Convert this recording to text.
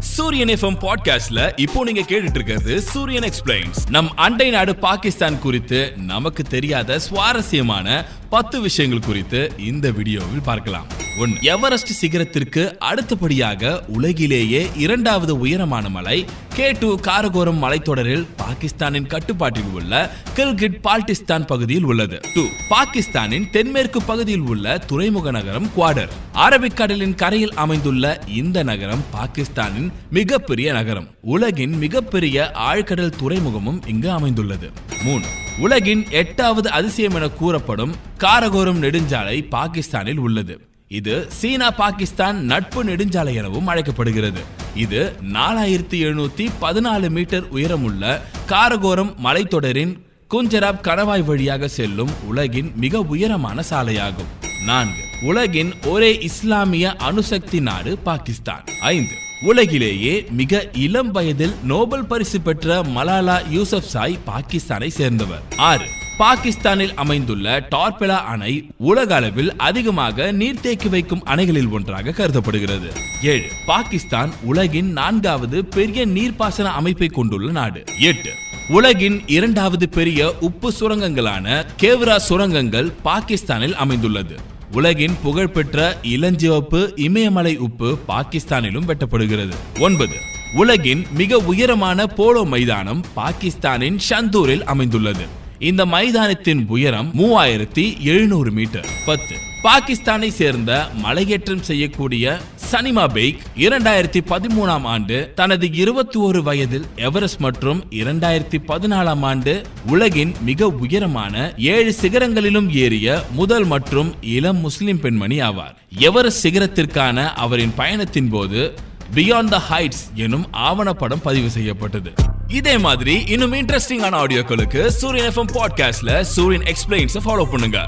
சூரியன் எஃப்எம் பாட்காஸ்ட்ல இப்போ நீங்க கேட்டுட்டு இருக்கிறது சூரியன் எக்ஸ்பிளைன்ஸ் நம் அண்டை நாடு பாகிஸ்தான் குறித்து நமக்கு தெரியாத சுவாரஸ்யமான பத்து விஷயங்கள் குறித்து இந்த வீடியோவில் பார்க்கலாம். ஒன்று. எவரெஸ்ட் சிகரத்திற்கு அடுத்தபடியாக உலகிலேயே இரண்டாவது உயரமான மலை கே டூ காரகோரம் மலைத்தொடரில் பாகிஸ்தானின் கட்டுப்பாட்டில் உள்ள கில்கிட் பால்டிஸ்தான் பகுதியில் உள்ளது. டூ. பாகிஸ்தானின் தென்மேற்கு பகுதியில் உள்ள துறைமுக நகரம் குவாடர். அரபிக்கடலின் கரையில் அமைந்துள்ள இந்த நகரம் பாகிஸ்தானின் மிகப்பெரிய நகரம். உலகின் மிகப்பெரிய ஆழ்கடல் துறைமுகமும் இங்கு அமைந்துள்ளது. மூணு உலகின் எட்டாவது அதிசயம் என கூறப்படும் காரகோரம் நெடுஞ்சாலை பாகிஸ்தானில் உள்ளது. இது சீனா பாகிஸ்தான் நட்பு நெடுஞ்சாலை எனவும் அழைக்கப்படுகிறது. இது நாலாயிரத்தி எழுநூத்தி பதினாலு மீட்டர் உயரமுள்ள காரகோரம் மலைத்தொடரின் குஞ்சராப் கணவாய் வழியாக செல்லும் உலகின் மிக உயரமான சாலையாகும். நான்கு உலகின் ஒரே இஸ்லாமிய அணுசக்தி நாடு பாகிஸ்தான். ஐந்து உலகிலேயே மிக இளம் வயதில் நோபல் பரிசு பெற்ற மலாலா யூசப் சாய் பாகிஸ்தானை சேர்ந்தவர். ஆறு பாகிஸ்தானில் அமைந்துள்ள டார்பெலா அணை உலக அளவில் அதிகமாக நீர் தேக்கி வைக்கும் அணைகளில் ஒன்றாக கருதப்படுகிறது. ஏழு பாகிஸ்தான் உலகின் நான்காவது பெரிய நீர்ப்பாசன அமைப்பை கொண்டுள்ள நாடு. எட்டு உலகின் இரண்டாவது பெரிய உப்பு சுரங்கங்களான கேவ்ரா சுரங்கங்கள் பாகிஸ்தானில் அமைந்துள்ளது. உலகின் புகழ்பெற்ற இளஞ்சிவப்பு இமயமலை உப்பு பாகிஸ்தானிலும் வெட்டப்படுகிறது. ஒன்பது உலகின் மிக உயரமான போலோ மைதானம் பாகிஸ்தானின் ஷந்தூரில் அமைந்துள்ளது. இந்த மைதானத்தின் உயரம் மூவாயிரத்தி எழுநூறு மீட்டர். பத்து. பாகிஸ்தானை சேர்ந்த மலையேற்றம் செய்யக்கூடிய சனிமா பெய்க் இரண்டாயிரத்தி பதிமூணாம் ஆண்டு தனது இருபத்தி ஒரு வயதில் எவரெஸ்ட் மற்றும் இரண்டாயிரத்தி பதினாலாம் ஆண்டு உலகின் மிக உயரமான ஏழு சிகரங்களிலும் ஏறிய முதல் மற்றும் இளம் முஸ்லிம் பெண்மணி ஆவார். எவரெஸ்ட் சிகரத்திற்கான அவரின் பயணத்தின் போது பியாண்ட் த ஹைட்ஸ் எனும் ஆவணப்படம் பதிவு செய்யப்பட்டது. இதே மாதிரி இன்னும் இன்ட்ரெஸ்டிங்கான ஆடியோக்களுக்கு சூரியன் எஃப்எம் பாட்காஸ்ட்ல சூரியன் எக்ஸ்பிளைன்ஸ் ஃபாலோ பண்ணுங்க.